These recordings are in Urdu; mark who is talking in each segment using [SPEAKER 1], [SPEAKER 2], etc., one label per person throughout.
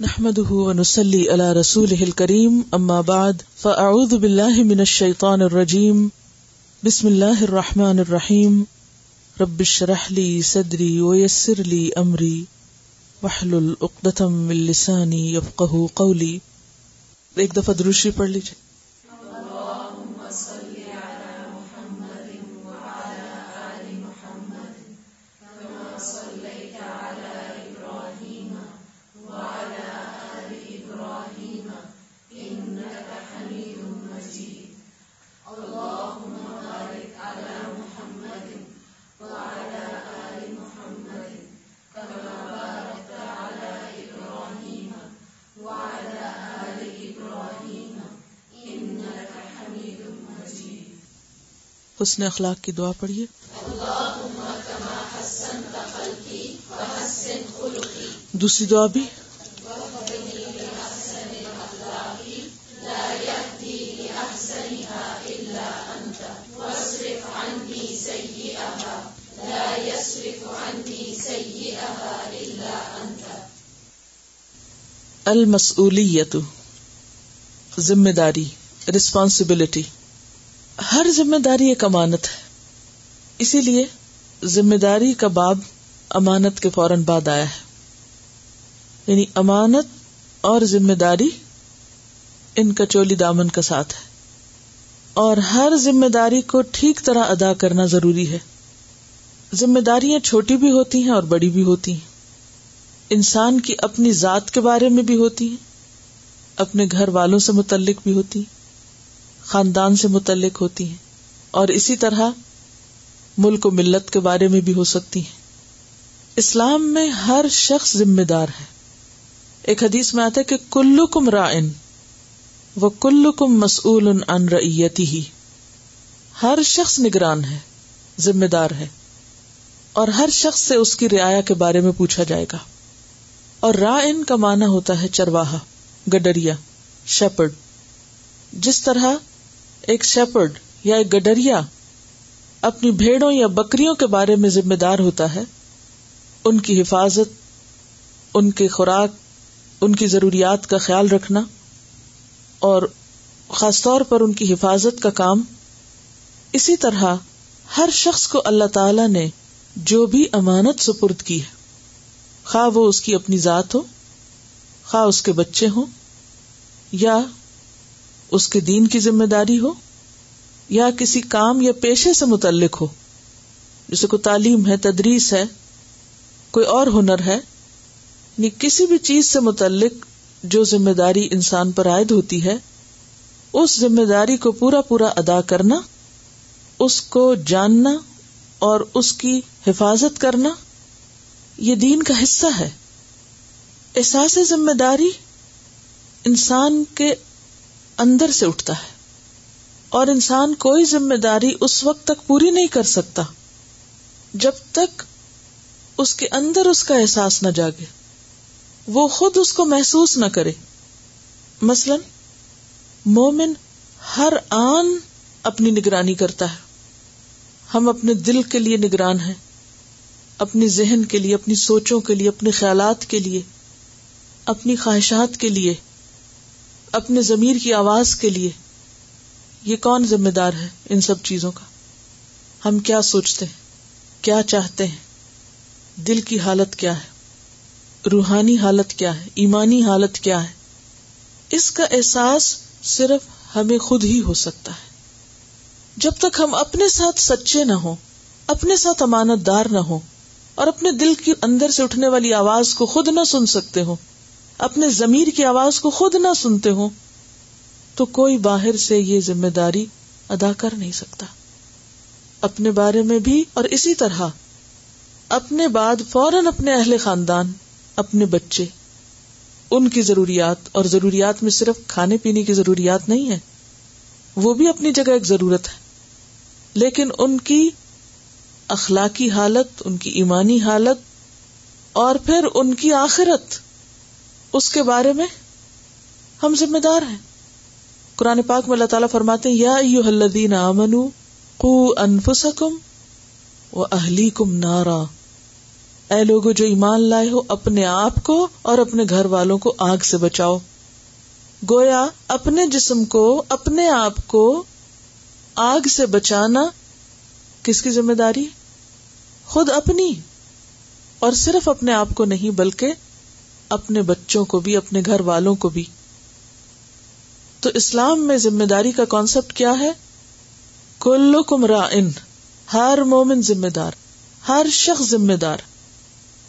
[SPEAKER 1] نحمده ونسلي على رسوله الكريم، أما بعد، فأعوذ بالله من الشيطان الرجيم. بسم الله الرحمن الرحيم. رب اشرح لي صدري ويسر لي أمري. واحلل عقدة من لساني يفقه قولي. ایک دفعہ دروشی پڑھ لیجیے حسن اخلاق کی دعا پڑھیے دوسری دعا بھی۔ المسئولیت ذمہ داری ریسپانسبلٹی ہر ذمہ داری ایک امانت ہے۔ اسی لیے ذمہ داری کا باب امانت کے فوراً بعد آیا ہے۔ یعنی امانت اور ذمہ داری ان کا چولی دامن کا ساتھ ہے۔ اور ہر ذمہ داری کو ٹھیک طرح ادا کرنا ضروری ہے۔ ذمہ داریاں چھوٹی بھی ہوتی ہیں اور بڑی بھی ہوتی ہیں۔ انسان کی اپنی ذات کے بارے میں بھی ہوتی ہیں، اپنے گھر والوں سے متعلق بھی ہوتی ہیں۔ خاندان سے متعلق ہوتی ہیں اور اسی طرح ملک و ملت کے بارے میں بھی ہو سکتی ہیں۔ اسلام میں ہر شخص ذمہ دار ہے۔ ایک حدیث میں آتا ہے کہ کلو کم رائن و کلو کم مسول ان ریتی ہی ہر شخص نگران ہے، ذمہ دار ہے۔ اور ہر شخص سے اس کی رعایا کے بارے میں پوچھا جائے گا۔ اور رائن کا معنی ہوتا ہے چرواہا گڈریا شپڈ جس طرح ایک شیپرڈ یا ایک گڈریا اپنی بھیڑوں یا بکریوں کے بارے میں ذمہ دار ہوتا ہے، ان کی حفاظت، ان کی خوراک، ان کی ضروریات کا خیال رکھنا اور خاص طور پر ان کی حفاظت کا کام۔ اسی طرح ہر شخص کو اللہ تعالی نے جو بھی امانت سپرد کی ہے، خواہ وہ اس کی اپنی ذات ہو، خواہ اس کے بچے ہوں یا اس کے دین کی ذمہ داری ہو یا کسی کام یا پیشے سے متعلق ہو؟ جیسے کوئی تعلیم ہے، تدریس ہے، کوئی اور ہنر ہے یعنی کسی بھی چیز سے متعلق جو ذمہ داری انسان پر عائد ہوتی ہے، اس ذمہ داری کو پورا پورا ادا کرنا، اس کو جاننا اور اس کی حفاظت کرنا، یہ دین کا حصہ ہے۔ احساس ذمہ داری انسان کے اندر سے اٹھتا ہے اور انسان کوئی ذمہ داری اس وقت تک پوری نہیں کر سکتا جب تک اس کے اندر اس کا احساس نہ جاگے۔ وہ خود اس کو محسوس نہ کرے۔ مثلا، مومن ہر آن اپنی نگرانی کرتا ہے۔ ہم اپنے دل کے لیے نگران ہیں، اپنی ذہن کے لیے، اپنی سوچوں کے لیے، اپنے خیالات کے لیے، اپنی خواہشات کے لیے۔ اپنے ضمیر کی آواز کے لیے یہ کون ذمہ دار ہے ان سب چیزوں کا؟ ہم کیا سوچتے ہیں؟ کیا چاہتے ہیں؟ دل کی حالت کیا ہے؟ روحانی حالت کیا ہے؟ ایمانی حالت کیا ہے؟ اس کا احساس صرف ہمیں خود ہی ہو سکتا ہے۔ جب تک ہم اپنے ساتھ سچے نہ ہوں، اپنے ساتھ امانت دار نہ ہوں اور اپنے دل کی اندر سے اٹھنے والی آواز کو خود نہ سن سکتے ہوں اپنے ضمیر کی آواز کو خود نہ سنتے ہوں تو کوئی باہر سے یہ ذمہ داری ادا کر نہیں سکتا۔ اپنے بارے میں بھی اور اسی طرح اپنے بعد فوراً اپنے اہل خاندان، اپنے بچے، ان کی ضروریات اور ضروریات میں صرف کھانے پینے کی ضروریات نہیں ہے وہ بھی اپنی جگہ ایک ضرورت ہے۔ لیکن ان کی اخلاقی حالت، ان کی ایمانی حالت اور پھر ان کی آخرت۔ اس کے بارے میں ہم ذمہ دار ہیں۔ قرآن پاک میں اللہ تعالیٰ فرماتے یا الذین آمنو قو انفسکم و اہلی کم نارا۔ اے لوگ جو ایمان لائے ہو، اپنے آپ کو اور اپنے گھر والوں کو آگ سے بچاؤ۔ گویا، اپنے جسم کو، اپنے آپ کو آگ سے بچانا کس کی ذمہ داری خود اپنی، اور صرف اپنے آپ کو نہیں، بلکہ اپنے بچوں کو بھی، اپنے گھر والوں کو بھی۔ تو اسلام میں ذمہ داری کا کانسیپٹ کیا ہے؟ کلو کمرا ان ہر مومن ذمہ دار، ہر شخص ذمہ دار۔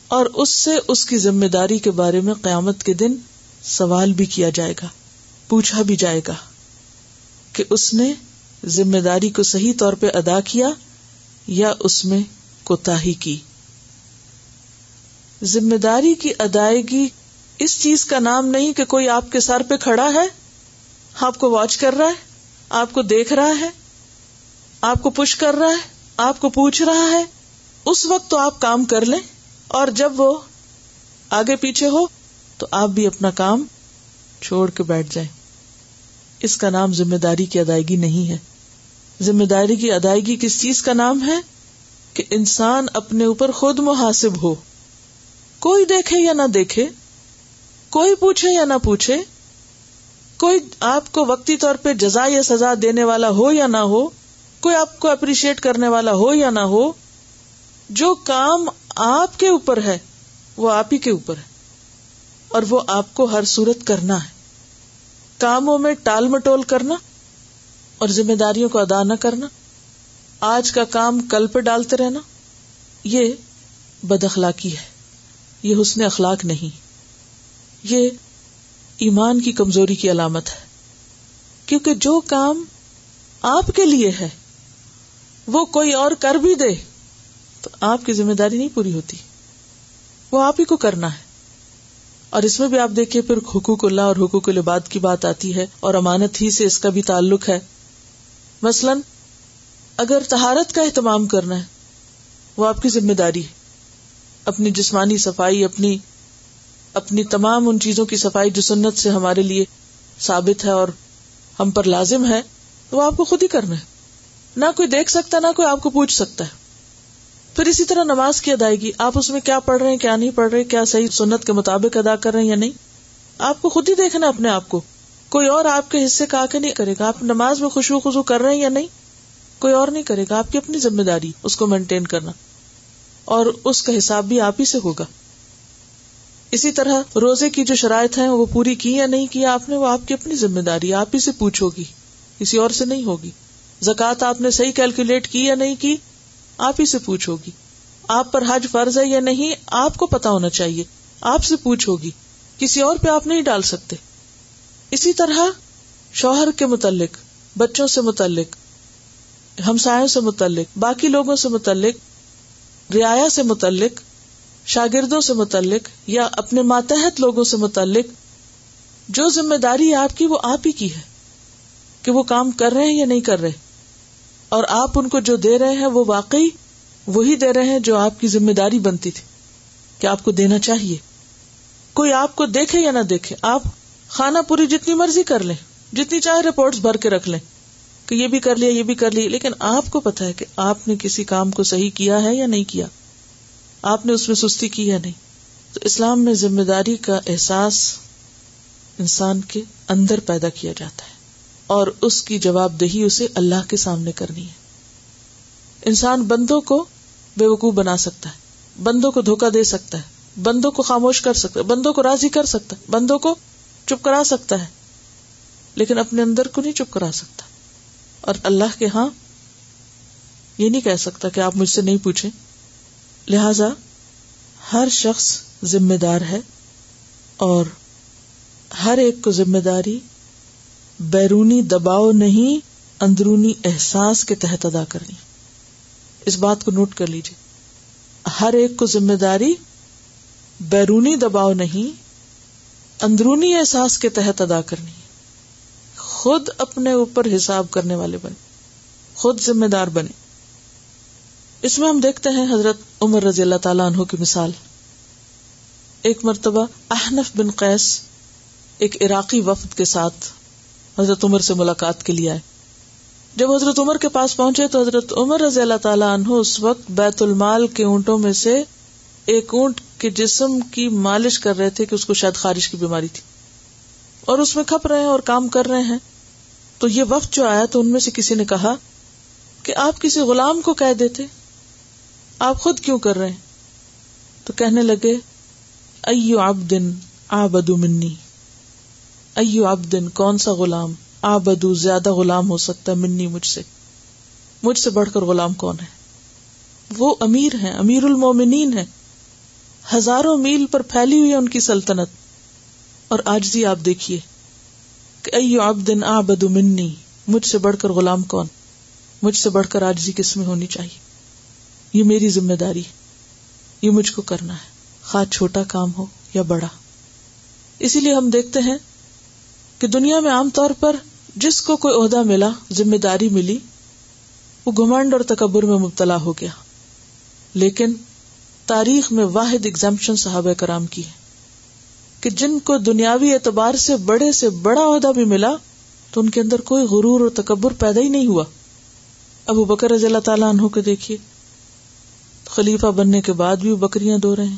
[SPEAKER 1] اور اس سے اس کی ذمہ داری کے بارے میں قیامت کے دن سوال بھی کیا جائے گا، پوچھا بھی جائے گا کہ اس نے ذمہ داری کو صحیح طور پہ ادا کیا یا اس میں کوتا ہی کی۔ ذمہ داری کی ادائیگی اس چیز کا نام نہیں کہ کوئی آپ کے سر پہ کھڑا ہے، آپ کو واچ کر رہا ہے، آپ کو دیکھ رہا ہے، آپ کو پش کر رہا ہے، آپ کو پوچھ رہا ہے۔ اس وقت تو آپ کام کر لیں اور جب وہ آگے پیچھے ہو تو آپ بھی اپنا کام چھوڑ کے بیٹھ جائیں۔ اس کا نام ذمہ داری کی ادائیگی نہیں ہے۔ ذمہ داری کی ادائیگی کس چیز کا نام ہے؟ کہ انسان اپنے اوپر خود محاسب ہو۔ کوئی دیکھے یا نہ دیکھے، کوئی پوچھے یا نہ پوچھے، کوئی آپ کو وقتی طور پہ جزا یا سزا دینے والا ہو یا نہ ہو، کوئی آپ کو اپریشیٹ کرنے والا ہو یا نہ ہو، جو کام آپ کے اوپر ہے، وہ آپ ہی کے اوپر ہے۔ اور وہ آپ کو ہر صورت کرنا ہے۔ کاموں میں ٹال مٹول کرنا اور ذمہ داریوں کو ادا نہ کرنا۔ آج کا کام کل پہ ڈالتے رہنا، یہ بد اخلاقی ہے۔ یہ حسن اخلاق نہیں۔ یہ ایمان کی کمزوری کی علامت ہے۔ کیونکہ جو کام آپ کے لیے ہے، وہ کوئی اور کر بھی دے، تو آپ کی ذمہ داری نہیں پوری ہوتی۔ وہ آپ ہی کو کرنا ہے۔ اور اس میں بھی آپ دیکھیے، پھر حقوق اللہ اور حقوق العباد کی بات آتی ہے اور امانت ہی سے اس کا بھی تعلق ہے۔ مثلاً، اگر تہارت کا اہتمام کرنا ہے، وہ آپ کی ذمہ داری ہے۔ اپنی جسمانی صفائی، اپنی اپنی تمام ان چیزوں کی صفائی جو سنت سے ہمارے لیے ثابت ہے اور ہم پر لازم ہے وہ آپ کو خود ہی کرنا ہے۔ نہ کوئی دیکھ سکتا، نہ کوئی آپ کو پوچھ سکتا ہے۔ پھر اسی طرح نماز کی ادائیگی، آپ اس میں کیا پڑھ رہے ہیں، کیا نہیں پڑھ رہے، کیا صحیح سنت کے مطابق ادا کر رہے ہیں یا نہیں؟ آپ کو خود ہی دیکھنا اپنے آپ کو۔ کوئی اور آپ کے حصے کا کے نہیں کرے گا۔ آپ نماز میں خوشبو خوشبو کر رہے ہیں یا نہیں؟ کوئی اور نہیں کرے گا۔ آپ کی اپنی ذمہ داری، اس کو مینٹین کرنا۔ اور اس کا حساب بھی آپ ہی سے ہوگا۔ اسی طرح روزے کی جو شرائط ہیں، وہ پوری کی یا نہیں کی آپ نے، وہ آپ کی اپنی ذمہ داری، آپ ہی سے پوچھو گی۔ کسی اور سے نہیں ہوگی۔ زکات آپ نے صحیح کیلکولیٹ کی یا نہیں کی، آپ ہی سے پوچھو گی۔ آپ پر حج فرض ہے یا نہیں، آپ کو پتا ہونا چاہیے۔ آپ سے پوچھو گی۔ کسی اور پہ آپ نہیں ڈال سکتے۔ اسی طرح شوہر کے متعلق، بچوں سے متعلق، ہمسایوں سے متعلق، باقی لوگوں سے متعلق رعایا سے متعلق، شاگردوں سے متعلق یا اپنے ماتحت لوگوں سے متعلق، جو ذمہ داری آپ کی وہ آپ ہی کی ہے کہ وہ کام کر رہے ہیں یا نہیں کر رہے۔ اور آپ ان کو جو دے رہے ہیں وہ واقعی وہی دے رہے ہیں جو آپ کی ذمہ داری بنتی تھی کہ آپ کو دینا چاہیے۔ کوئی آپ کو دیکھے یا نہ دیکھے، آپ کھانا پوری جتنی مرضی کر لیں، جتنی چاہے رپورٹس بھر کے رکھ لیں۔ کہ یہ بھی کر لیا، یہ بھی کر لیا۔ لیکن آپ کو پتا ہے کہ آپ نے کسی کام کو صحیح کیا ہے یا نہیں کیا؟ آپ نے اس میں سستی کی یا نہیں؟ تو اسلام میں ذمہ داری کا احساس انسان کے اندر پیدا کیا جاتا ہے اور اس کی جواب دہی اسے اللہ کے سامنے کرنی ہے۔ انسان بندوں کو بے وقوف بنا سکتا ہے، بندوں کو دھوکا دے سکتا ہے، بندوں کو خاموش کر سکتا ہے، بندوں کو راضی کر سکتا ہے، بندوں کو چپ کرا سکتا ہے، لیکن اپنے اندر کو نہیں چپ کرا سکتا۔ اور اللہ کے ہاں یہ نہیں کہہ سکتا کہ آپ مجھ سے نہیں پوچھیں۔ لہذا ہر شخص ذمہ دار ہے اور ہر ایک کو ذمہ داری بیرونی دباؤ نہیں، اندرونی احساس کے تحت ادا کرنی۔ اس بات کو نوٹ کر لیجیے ہر ایک کو ذمہ داری بیرونی دباؤ نہیں، اندرونی احساس کے تحت ادا کرنی۔ خود اپنے اوپر حساب کرنے والے بنے، خود ذمہ دار بنے۔ اس میں ہم دیکھتے ہیں حضرت عمر رضی اللہ تعالیٰ عنہ کی مثال۔ ایک مرتبہ احنف بن قیس ایک عراقی وفد کے ساتھ حضرت عمر سے ملاقات کے لیے آئے۔ جب حضرت عمر کے پاس پہنچے تو حضرت عمر رضی اللہ تعالیٰ عنہ اس وقت بیت المال کے اونٹوں میں سے ایک اونٹ کے جسم کی مالش کر رہے تھے کہ اس کو شاید خارش کی بیماری تھی۔ اور اس میں کھپ رہے ہیں اور کام کر رہے ہیں۔ تو یہ وقت جو آیا تو ان میں سے کسی نے کہا کہ آپ کسی غلام کو کہہ دیتے، آپ خود کیوں کر رہے ہیں؟ تو کہنے لگے، ایو عبدن آبدو منی۔ ایو عبدن، کون سا غلام؟ آبدو زیادہ غلام ہو سکتا ہے، منی مجھ سے۔ مجھ سے بڑھ کر غلام کون ہے؟ وہ امیر ہیں، امیر المومنین ہے ہزاروں میل پر پھیلی ہوئی ہے ان کی سلطنت۔ اور آج بھی آپ دیکھیے۔ کہ ایو عبدن آبدو منی؟ مجھ سے بڑھ کر غلام کون؟ مجھ سے بڑھ کر آج کس میں ہونی چاہیے؟ یہ میری ذمہ داری یہ مجھ کو کرنا ہے۔ خواہ چھوٹا کام ہو یا بڑا۔ اسی لیے ہم دیکھتے ہیں کہ دنیا میں عام طور پر جس کو کوئی عہدہ ملا، ذمہ داری ملی، وہ گمنڈ اور تکبر میں مبتلا ہو گیا۔ لیکن تاریخ میں واحد ایگزامپشن صحابہ کرام کی ہے۔ کہ جن کو دنیاوی اعتبار سے بڑے سے بڑا عہدہ بھی ملا تو ان کے اندر کوئی غرور اور تکبر پیدا ہی نہیں ہوا۔ ابو بکر رضی اللہ تعالیٰ عنہ کو دیکھیے۔ خلیفہ بننے کے بعد بھی وہ بکریاں دو رہے ہیں۔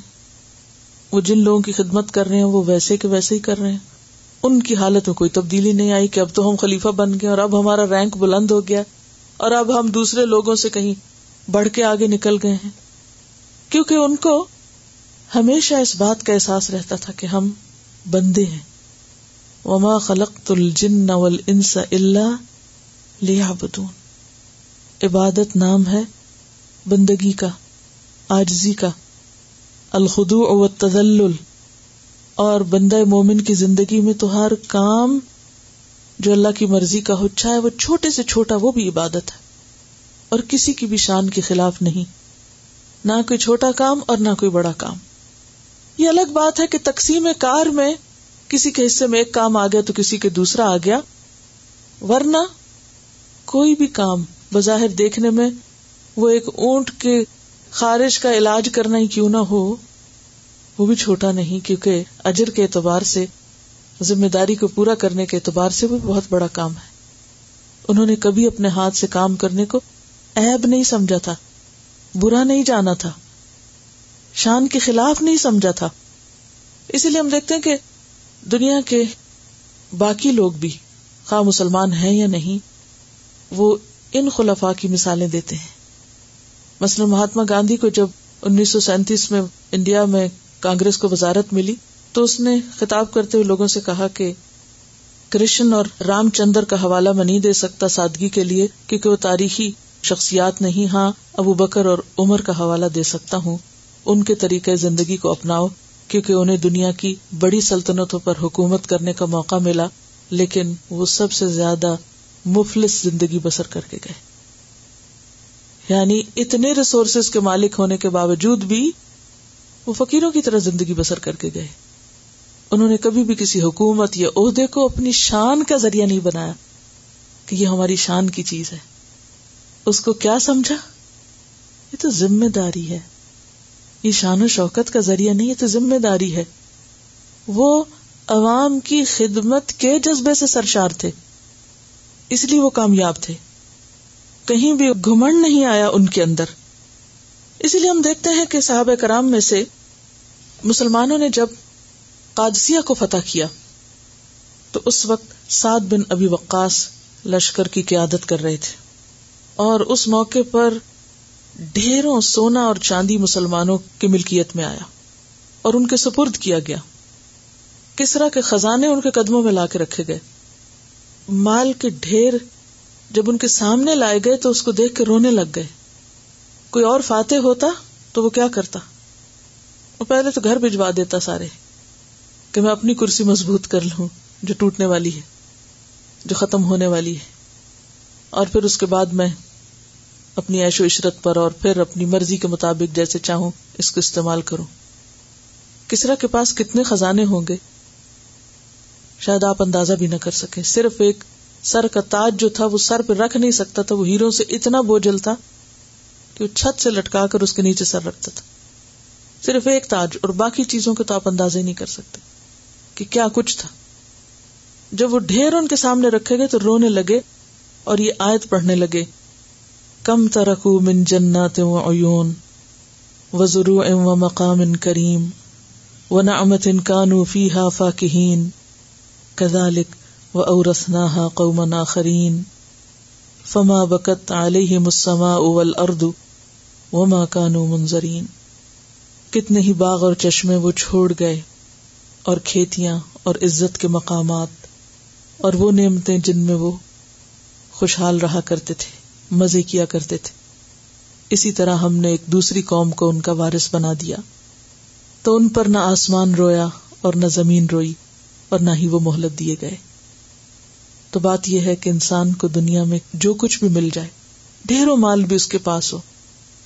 [SPEAKER 1] وہ جن لوگوں کی خدمت کر رہے ہیں وہ ویسے کے ویسے ہی کر رہے ہیں۔ ان کی حالت میں کوئی تبدیلی نہیں آئی کہ اب تو ہم خلیفہ بن گئے اور اب ہمارا رینک بلند ہو گیا اور اب ہم دوسرے لوگوں سے کہیں بڑھ کے آگے نکل گئے ہیں۔ کیونکہ ان کو ہمیشہ اس بات کا احساس رہتا تھا کہ ہم بندے ہیں۔ وما خلق الجن والانس الا لیعبدون عبادت نام ہے بندگی کا آجزی کا۔ الخدو و تزل اور بندہ مومن کی زندگی میں تو ہر کام جو اللہ کی مرضی کا ہو چاہے وہ چھوٹے سے چھوٹا وہ بھی عبادت ہے۔ اور کسی کی بھی شان کے خلاف نہیں۔ نہ کوئی چھوٹا کام اور نہ کوئی بڑا کام۔ یہ الگ بات ہے کہ تقسیم کار میں کسی کے حصے میں ایک کام آ گیا تو کسی کے دوسرا آ گیا، ورنہ کوئی بھی کام بظاہر دیکھنے میں وہ ایک اونٹ کے خارش کا علاج کرنا ہی کیوں نہ ہو، وہ بھی چھوٹا نہیں، کیونکہ اجر کے اعتبار سے، ذمہ داری کو پورا کرنے کے اعتبار سے وہ بہت بڑا کام ہے۔ انہوں نے کبھی اپنے ہاتھ سے کام کرنے کو ایب نہیں سمجھا تھا، برا نہیں جانا تھا۔ شان کے خلاف نہیں سمجھا تھا۔ اسی لیے ہم دیکھتے ہیں کہ دنیا کے باقی لوگ بھی خواہ مسلمان ہیں یا نہیں، وہ ان خلفاء کی مثالیں دیتے ہیں۔ مثلا مہاتما گاندھی کو جب انیس سو سینتیس میں انڈیا میں کانگریس کو وزارت ملی، تو اس نے خطاب کرتے ہوئے لوگوں سے کہا کہ کرشن اور رام چندر کا حوالہ میں نہیں دے سکتا سادگی کے لیے، کیونکہ وہ تاریخی شخصیات نہیں ہاں ابو بکر اور عمر کا حوالہ دے سکتا ہوں۔ ان کے طریقے زندگی کو اپناؤ، کیونکہ انہیں دنیا کی بڑی سلطنتوں پر حکومت کرنے کا موقع ملا، لیکن وہ سب سے زیادہ مفلس زندگی بسر کر کے گئے۔ یعنی اتنے ریسورسز کے مالک ہونے کے باوجود بھی وہ فقیروں کی طرح زندگی بسر کر کے گئے۔ انہوں نے کبھی بھی کسی حکومت یا عہدے کو اپنی شان کا ذریعہ نہیں بنایا کہ یہ ہماری شان کی چیز ہے۔ اس کو کیا سمجھا؟ یہ تو ذمہ داری ہے۔ یہ شان و شوکت کا ذریعہ نہیں، یہ تو ذمہ داری ہے۔ وہ عوام کی خدمت کے جذبے سے سرشار تھے، اس لیے وہ کامیاب تھے۔ کہیں بھی گھمنڈ نہیں آیا ان کے اندر۔ اسی لیے ہم دیکھتے ہیں کہ صحابہ کرام میں سے مسلمانوں نے جب قادسیہ کو فتح کیا، تو اس وقت سعد بن ابی وقاص لشکر کی قیادت کر رہے تھے۔ اور اس موقع پر ڈھیروں سونا اور چاندی مسلمانوں کی ملکیت میں آیا اور ان کے سپرد کیا گیا۔ کس طرح کے خزانے ان کے قدموں میں لا کے رکھے گئے۔ مال کے ڈھیر جب ان کے سامنے لائے گئے تو اس کو دیکھ کے رونے لگ گئے۔ کوئی اور فاتح ہوتا تو وہ کیا کرتا؟ وہ پہلے تو گھر بھجوا دیتا سارے کہ میں اپنی کرسی مضبوط کر لوں جو ٹوٹنے والی ہے، جو ختم ہونے والی ہے۔ اور پھر اس کے بعد میں اپنی عیش و عشرت پر اور پھر اپنی مرضی کے مطابق جیسے چاہوں، اس کو استعمال کروں۔ کسرا کے پاس کتنے خزانے ہوں گے؟ شاید آپ اندازہ بھی نہ کر سکے صرف ایک سر کا تاج جو تھا، وہ سر پہ رکھ نہیں سکتا تھا، وہ ہیرو سے اتنا بوجھل تھا کہ وہ چھت سے لٹکا کر اس کے نیچے سر رکھتا تھا۔ صرف ایک تاج اور باقی چیزوں کے تو آپ اندازہ ہی نہیں کر سکتے کہ کیا کچھ تھا۔ جب وہ ڈھیر ان کے سامنے رکھے گئے تو رونے لگے اور یہ آیت پڑھنے لگے۔ کم ترکو من جنات و عیون وزرو ام و مقام ان کریم و نعمت ان کانو فی ہا فاکہین کذالک و اورثناها قوما آخرین فما بکت علیہم السماء والارض وما کانو منظرین کتنے ہی باغ اور چشمے وہ چھوڑ گئے اور کھیتیاں اور عزت کے مقامات اور وہ نعمتیں جن میں وہ خوشحال رہا کرتے تھے۔ مزے کیا کرتے تھے۔ اسی طرح ہم نے ایک دوسری قوم کو ان کا وارث بنا دیا۔ تو ان پر نہ آسمان رویا اور نہ زمین روئی اور نہ ہی وہ مہلت دیے گئے۔ تو بات یہ ہے کہ انسان کو دنیا میں جو کچھ بھی مل جائے، ڈھیروں مال بھی اس کے پاس ہو،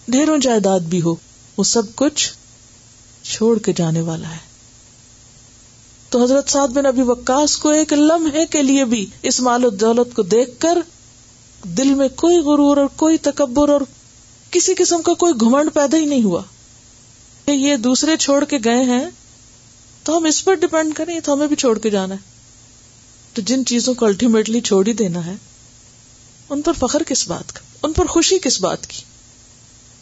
[SPEAKER 1] ڈھیروں جائیداد بھی ہو، وہ سب کچھ چھوڑ کے جانے والا ہے۔ تو حضرت سعد بن ابھی وکاس کو ایک لمحے کے لیے بھی اس مال و دولت کو دیکھ کر دل میں کوئی غرور اور کوئی تکبر اور کسی قسم کا کوئی گھمنڈ پیدا ہی نہیں ہوا۔ کہ یہ دوسرے چھوڑ کے گئے ہیں، تو ہم اس پر ڈپینڈ کریں تو ہمیں بھی چھوڑ کے جانا ہے۔ تو جن چیزوں کو الٹیمیٹلی چھوڑ ہی دینا ہے، ان پر فخر کس بات کا؟ ان پر خوشی کس بات کی؟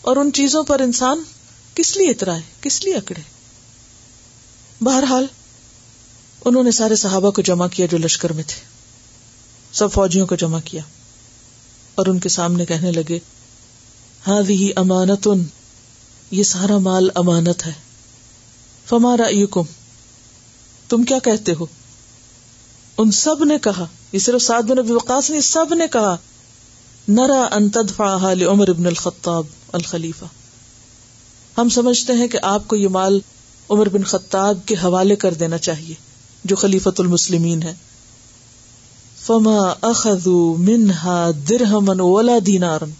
[SPEAKER 1] اور ان چیزوں پر انسان کس لیے اترائے کس لیے اکڑے؟ بہرحال، انہوں نے سارے صحابہ کو جمع کیا جو لشکر میں تھے۔ سب فوجیوں کو جمع کیا۔ اور ان کے سامنے کہنے لگے ہاں امانت یہ سارا مال امانت ہے۔ فمارا یوکم تم کیا کہتے ہو؟ ان سب نے کہا، یہ صرف سعد بن ابی وقاص نے سب نے کہا، نرا ان تدفعها لعمر ابن الخطاب الخلیفہ ہم سمجھتے ہیں کہ آپ کو یہ مال عمر بن خطاب کے حوالے کر دینا چاہیے، جو خلیفت المسلمین ہے فما اخذوا منها درہمن ولا دینارن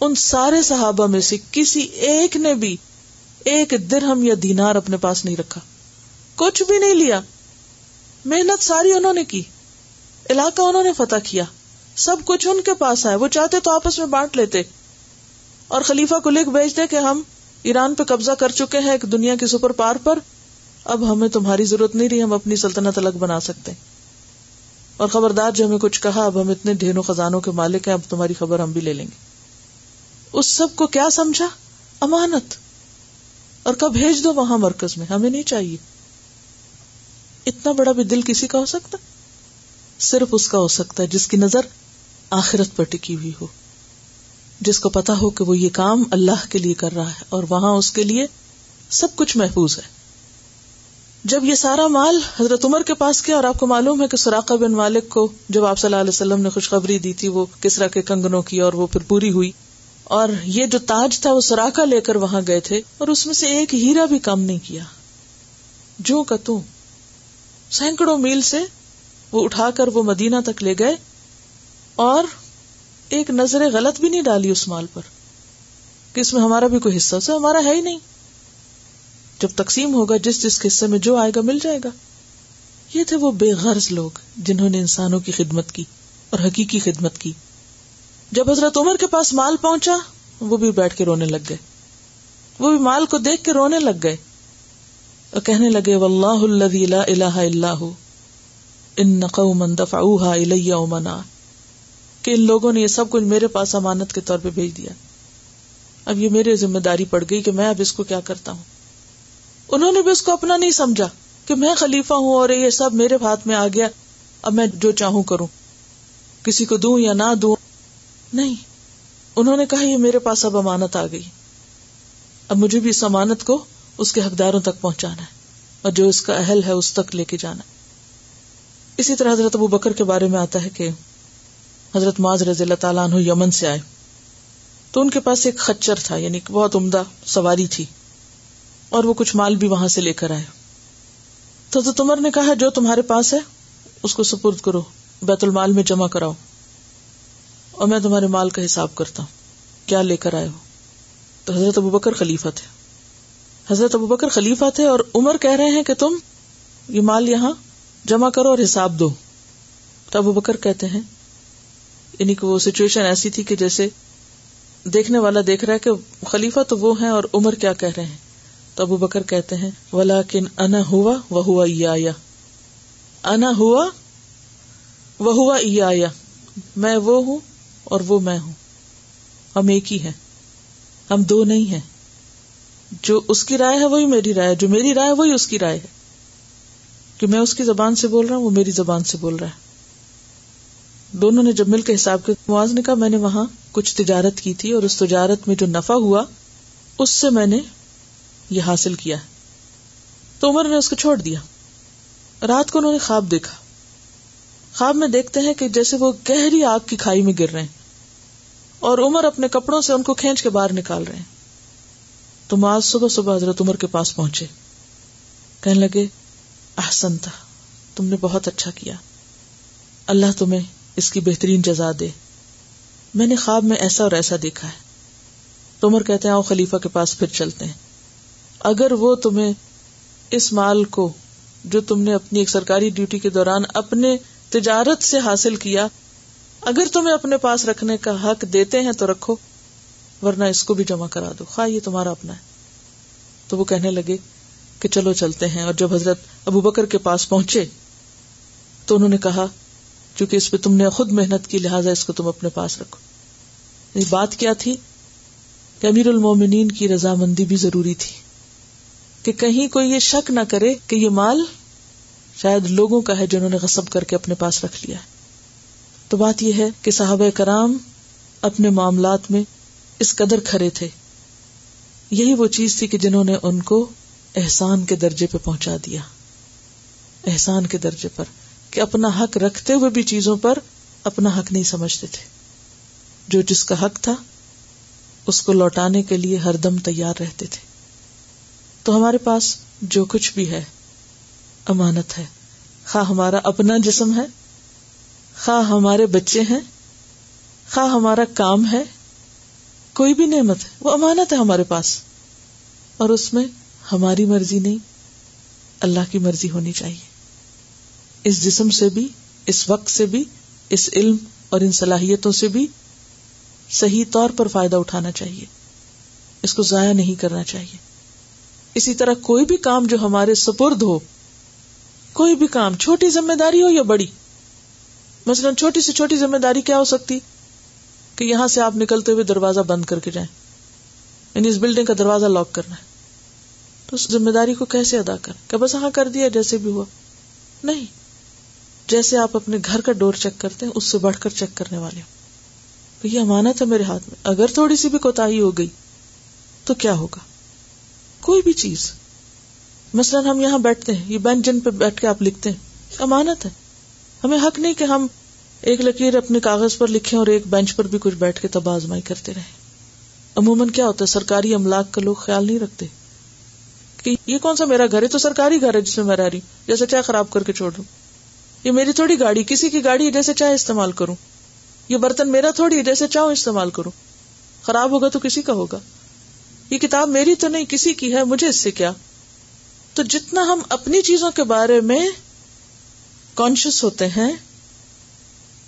[SPEAKER 1] ان سارے صحابہ میں سے کسی ایک نے بھی ایک درہم یا دینار اپنے پاس نہیں رکھا۔ کچھ بھی نہیں لیا۔ محنت ساری انہوں نے کی۔ علاقہ انہوں نے فتح کیا۔ سب کچھ ان کے پاس آئے وہ چاہتے تو آپس میں بانٹ لیتے۔ اور خلیفہ کو لکھ بھیج دے کہ ہم ایران پہ قبضہ کر چکے ہیں، ایک دنیا کی سپر پار پر۔ اب ہمیں تمہاری ضرورت نہیں رہی، ہم اپنی سلطنت الگ بنا سکتے۔ اور خبردار جو ہمیں کچھ کہا، اب ہم اتنے ڈھیروں خزانوں کے مالک ہیں، اب تمہاری خبر ہم بھی لے لیں گے۔ اس سب کو کیا سمجھا؟ امانت۔ اور کب بھیج دو وہاں مرکز میں؟ ہمیں نہیں چاہیے۔ اتنا بڑا بھی دل کسی کا ہو سکتا؟ صرف اس کا ہو سکتا ہے جس کی نظر آخرت پر ٹکی ہوئی ہو۔ جس کو پتا ہو کہ وہ یہ کام اللہ کے لیے کر رہا ہے اور وہاں اس کے لیے سب کچھ محفوظ ہے۔ جب یہ سارا مال حضرت عمر کے پاس کیا اور آپ کو معلوم ہے کہ سراقہ بن مالک کو جب آپ صلی اللہ علیہ وسلم نے خوشخبری دی تھی، وہ کس طرح کے کنگنوں کی اور وہ پھر پوری ہوئی۔ اور یہ جو تاج تھا، وہ سراقہ لے کر وہاں گئے تھے اور اس میں سے ایک ہیرا بھی کم نہیں کیا۔ جو کا تو۔ سینکڑوں میل سے وہ اٹھا کر وہ مدینہ تک لے گئے اور ایک نظر غلط بھی نہیں ڈالی اس مال پر، کہ اس میں ہمارا بھی کوئی حصہ سے ہمارا ہے ہی نہیں۔ جب تقسیم ہوگا، جس جس حصے میں جو آئے گا مل جائے گا۔ یہ تھے وہ بے غرض لوگ جنہوں نے انسانوں کی خدمت کی اور حقیقی خدمت کی۔ جب حضرت عمر کے پاس مال پہنچا، وہ بھی بیٹھ کے رونے لگ گئے۔ وہ بھی مال کو دیکھ کے رونے لگ گئے۔ اور کہنے لگے، واللہ الذی لا الہ الا ہو، ان قوما دفعوها الی امنا۔ کہ ان لوگوں نے یہ سب کچھ میرے پاس امانت کے طور پہ بھیج دیا۔ اب یہ میرے ذمہ داری پڑ گئی کہ میں اب اس کو کیا کرتا ہوں۔ انہوں نے بھی اس کو اپنا نہیں سمجھا کہ میں خلیفہ ہوں اور یہ سب میرے ہاتھ میں آ گیا، اب میں جو چاہوں کروں۔ کسی کو دوں یا نہ دوں؟ نہیں۔ انہوں نے کہا، یہ میرے پاس اب امانت آ گئی۔ اب مجھے بھی اس امانت کو اس کے حقداروں تک پہنچانا ہے اور جو اس کا اہل ہے اس تک لے کے جانا ہے۔ اسی طرح حضرت ابو بکر کے بارے میں آتا ہے کہ حضرت معاذ رضی اللہ تعالیٰ عنہ یمن سے آئے۔ تو ان کے پاس ایک خچر تھا یعنی بہت عمدہ سواری تھی۔ اور وہ کچھ مال بھی وہاں سے لے کر آئے۔ تو تمر نے کہا، جو تمہارے پاس ہے، اس کو سپرد کرو، بیت المال میں جمع کراؤ۔ اور میں تمہارے مال کا حساب کرتا ہوں، کیا لے کر آئے ہو؟ تو حضرت ابو بکر خلیفہ تھے۔ حضرت ابو بکر خلیفہ تھے اور عمر کہہ رہے ہیں کہ تم یہ مال یہاں جمع کرو اور حساب دو۔ تو ابو بکر کہتے ہیں یعنی کہ وہ سچویشن ایسی تھی کہ جیسے دیکھنے والا دیکھ رہا ہے کہ خلیفہ تو وہ ہیں اور عمر کیا کہہ رہے ہیں۔ تو ابو بکر کہتے ہیں ولا کن انا ہوا وہ ہوا ایا انا ہوا وہ ہوا ایا میں وہ ہوں اور وہ میں ہوں۔ ہم ایک ہی ہیں۔ ہم دو نہیں ہیں۔ جو اس کی رائے ہے وہی میری رائے جو میری رائے وہی اس کی رائے ہے۔ کہ میں اس کی زبان سے بول رہا ہوں، وہ میری زبان سے بول رہا ہے۔ دونوں نے جب مل کے حساب کے مواز نے کہا، میں نے وہاں کچھ تجارت کی تھی اور اس تجارت میں جو نفع ہوا، اس سے میں نے یہ حاصل کیا ہے۔ تو عمر نے اس کو چھوڑ دیا۔ رات کو انہوں نے خواب دیکھا۔ خواب میں دیکھتے ہیں کہ جیسے وہ گہری آگ کی کھائی میں گر رہے ہیں۔ اور عمر اپنے کپڑوں سے ان کو کھینچ کے باہر نکال رہے ہیں۔ تو معاذ صبح صبح حضرت عمر کے پاس پہنچے۔ کہنے لگے احسن تھا تم نے بہت اچھا کیا۔ اللہ تمہیں اس کی بہترین جزا دے۔ میں نے خواب میں ایسا اور ایسا دیکھا ہے۔ تو عمر کہتے ہیں، آؤ خلیفہ کے پاس پھر چلتے ہیں۔ اگر وہ تمہیں اس مال کو جو تم نے اپنی ایک سرکاری ڈیوٹی کے دوران اپنے تجارت سے حاصل کیا، اگر تمہیں اپنے پاس رکھنے کا حق دیتے ہیں تو رکھو، ورنہ اس کو بھی جمع کرا دو۔ خواہ یہ تمہارا اپنا ہے۔ تو وہ کہنے لگے کہ چلو چلتے ہیں، اور جب حضرت ابو بکر کے پاس پہنچے تو انہوں نے کہا، چونکہ اس پہ تم نے خود محنت کی، لہٰذا اس کو تم اپنے پاس رکھو۔ یہ بات کیا تھی؟ کہ امیر المومنین کی رضامندی بھی ضروری تھی۔ کہ کہیں کوئی یہ شک نہ کرے کہ یہ مال شاید لوگوں کا ہے جنہوں نے غصب کر کے اپنے پاس رکھ لیا تو بات یہ ہے کہ صحابہ کرام اپنے معاملات میں اس قدر کھڑے تھے۔ یہی وہ چیز تھی کہ جنہوں نے ان کو احسان کے درجے پہ پہنچا دیا۔ احسان کے درجے پر کہ اپنا حق رکھتے ہوئے بھی چیزوں پر اپنا حق نہیں سمجھتے تھے۔ جو جس کا حق تھا، اس کو لوٹانے کے لیے ہر دم تیار رہتے تھے۔ تو ہمارے پاس جو کچھ بھی ہے، امانت ہے۔ خواہ ہمارا اپنا جسم ہے، خواہ ہمارے بچے ہیں، خواہ ہمارا کام ہے، کوئی بھی نعمت ہے، وہ امانت ہے ہمارے پاس۔ اور اس میں ہماری مرضی نہیں، اللہ کی مرضی ہونی چاہیے۔ اس جسم سے بھی، اس وقت سے بھی، اس علم اور ان صلاحیتوں سے بھی صحیح طور پر فائدہ اٹھانا چاہیے۔ اس کو ضائع نہیں کرنا چاہیے۔ اسی طرح کوئی بھی کام جو ہمارے سپرد ہو، کوئی بھی کام، چھوٹی ذمہ داری ہو یا بڑی، مثلاً چھوٹی سے چھوٹی ذمہ داری کیا ہو سکتی؟ کہ یہاں سے آپ نکلتے ہوئے دروازہ بند کر کے جائیں۔ یعنی اس بلڈنگ کا دروازہ لاک کرنا ہے۔ تو اس ذمہ داری کو کیسے ادا کر کہ بس ہاں کر دیا جیسے بھی ہوا۔ نہیں۔ جیسے آپ اپنے گھر کا ڈور چیک کرتے ہیں، اس سے بڑھ کر چیک کرنے والے تو یہ امانت ہے میرے ہاتھ میں۔ اگر تھوڑی سی بھی کوتا ہو گئی، تو کیا ہوگا؟ کوئی بھی چیز۔ مثلاً ہم یہاں بیٹھتے ہیں، یہ بینچ جن پہ بیٹھ کے آپ لکھتے ہیں۔ امانت ہے۔ ہمیں حق نہیں کہ ہم ایک لکیر اپنے کاغذ پر لکھے اور ایک بینچ پر بھی کچھ بیٹھ کے تب آزمائی کرتے رہے عموماً کیا ہوتا ہے، سرکاری املاک کا لوگ خیال نہیں رکھتے کہ یہ کون سا میرا گھر ہے؟ تو سرکاری گھر ہے جس میں میں رہ رہی ہوں۔ جیسے چاہے خراب کر کے چھوڑ دوں۔ یہ میری تھوڑی گاڑی، کسی کی گاڑی ہے جیسے چاہے استعمال کروں۔ یہ برتن میرا تھوڑی ہے جیسے چاہوں استعمال کروں۔ خراب ہوگا تو کسی کا ہوگا۔ یہ کتاب میری تو نہیں، کسی کی ہے، مجھے اس سے کیا؟ تو جتنا ہم اپنی چیزوں کے بارے میں کانشیس ہوتے ہیں،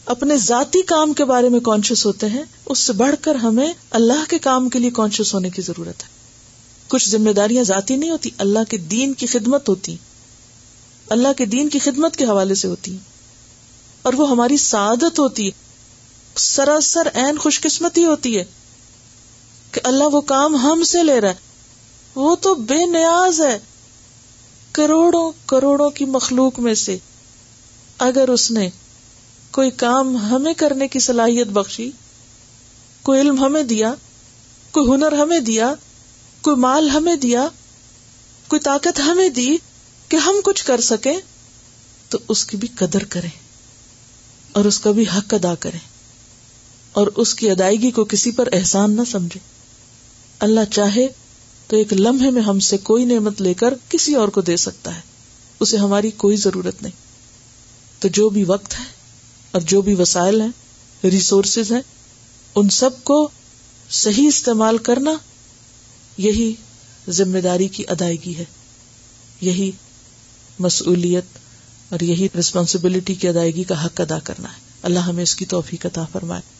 [SPEAKER 1] اپنے ذاتی کام کے بارے میں کانشیس ہوتے ہیں، اس سے بڑھ کر ہمیں اللہ کے کام کے لیے کانشیس ہونے کی ضرورت ہے۔ کچھ ذمہ داریاں ذاتی نہیں ہوتی، اللہ کے دین کی خدمت ہوتی۔ اللہ کے دین کی خدمت کے حوالے سے ہوتی۔ اور وہ ہماری سعادت ہوتی۔ سراسر این خوش قسمتی ہوتی ہے۔ کہ اللہ وہ کام ہم سے لے رہا ہے۔ وہ تو بے نیاز ہے۔ کروڑوں کروڑوں کی مخلوق میں سے۔ اگر اس نے کوئی کام ہمیں کرنے کی صلاحیت بخشی، کوئی علم ہمیں دیا، کوئی ہنر ہمیں دیا، کوئی مال ہمیں دیا، کوئی طاقت ہمیں دی کہ ہم کچھ کر سکیں، تو اس کی بھی قدر کریں۔ اور اس کا بھی حق ادا کریں۔ اور اس کی ادائیگی کو کسی پر احسان نہ سمجھے۔ اللہ چاہے تو ایک لمحے میں ہم سے کوئی نعمت لے کر کسی اور کو دے سکتا ہے۔ اسے ہماری کوئی ضرورت نہیں۔ تو جو بھی وقت ہے اور جو بھی وسائل ہیں ریسورسز ہیں، ان سب کو صحیح استعمال کرنا یہی ذمہ داری کی ادائیگی ہے۔ یہی مسئولیت اور یہی ریسپانسبلٹی کی ادائیگی کا حق ادا کرنا ہے۔ اللہ ہمیں اس کی توفیق عطا فرمائے۔